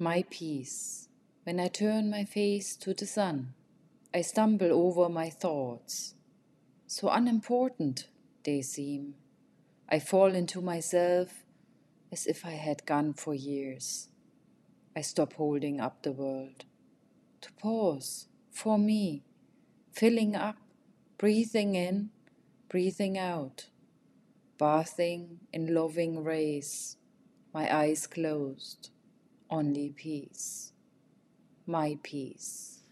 My peace. When I turn my face to the sun, I stumble over my thoughts. So unimportant they seem. I fall into myself as if I had gone for years. I stop holding up the world. To pause for me, filling up, breathing in, breathing out, bathing in loving rays, my eyes closed, only peace, my peace.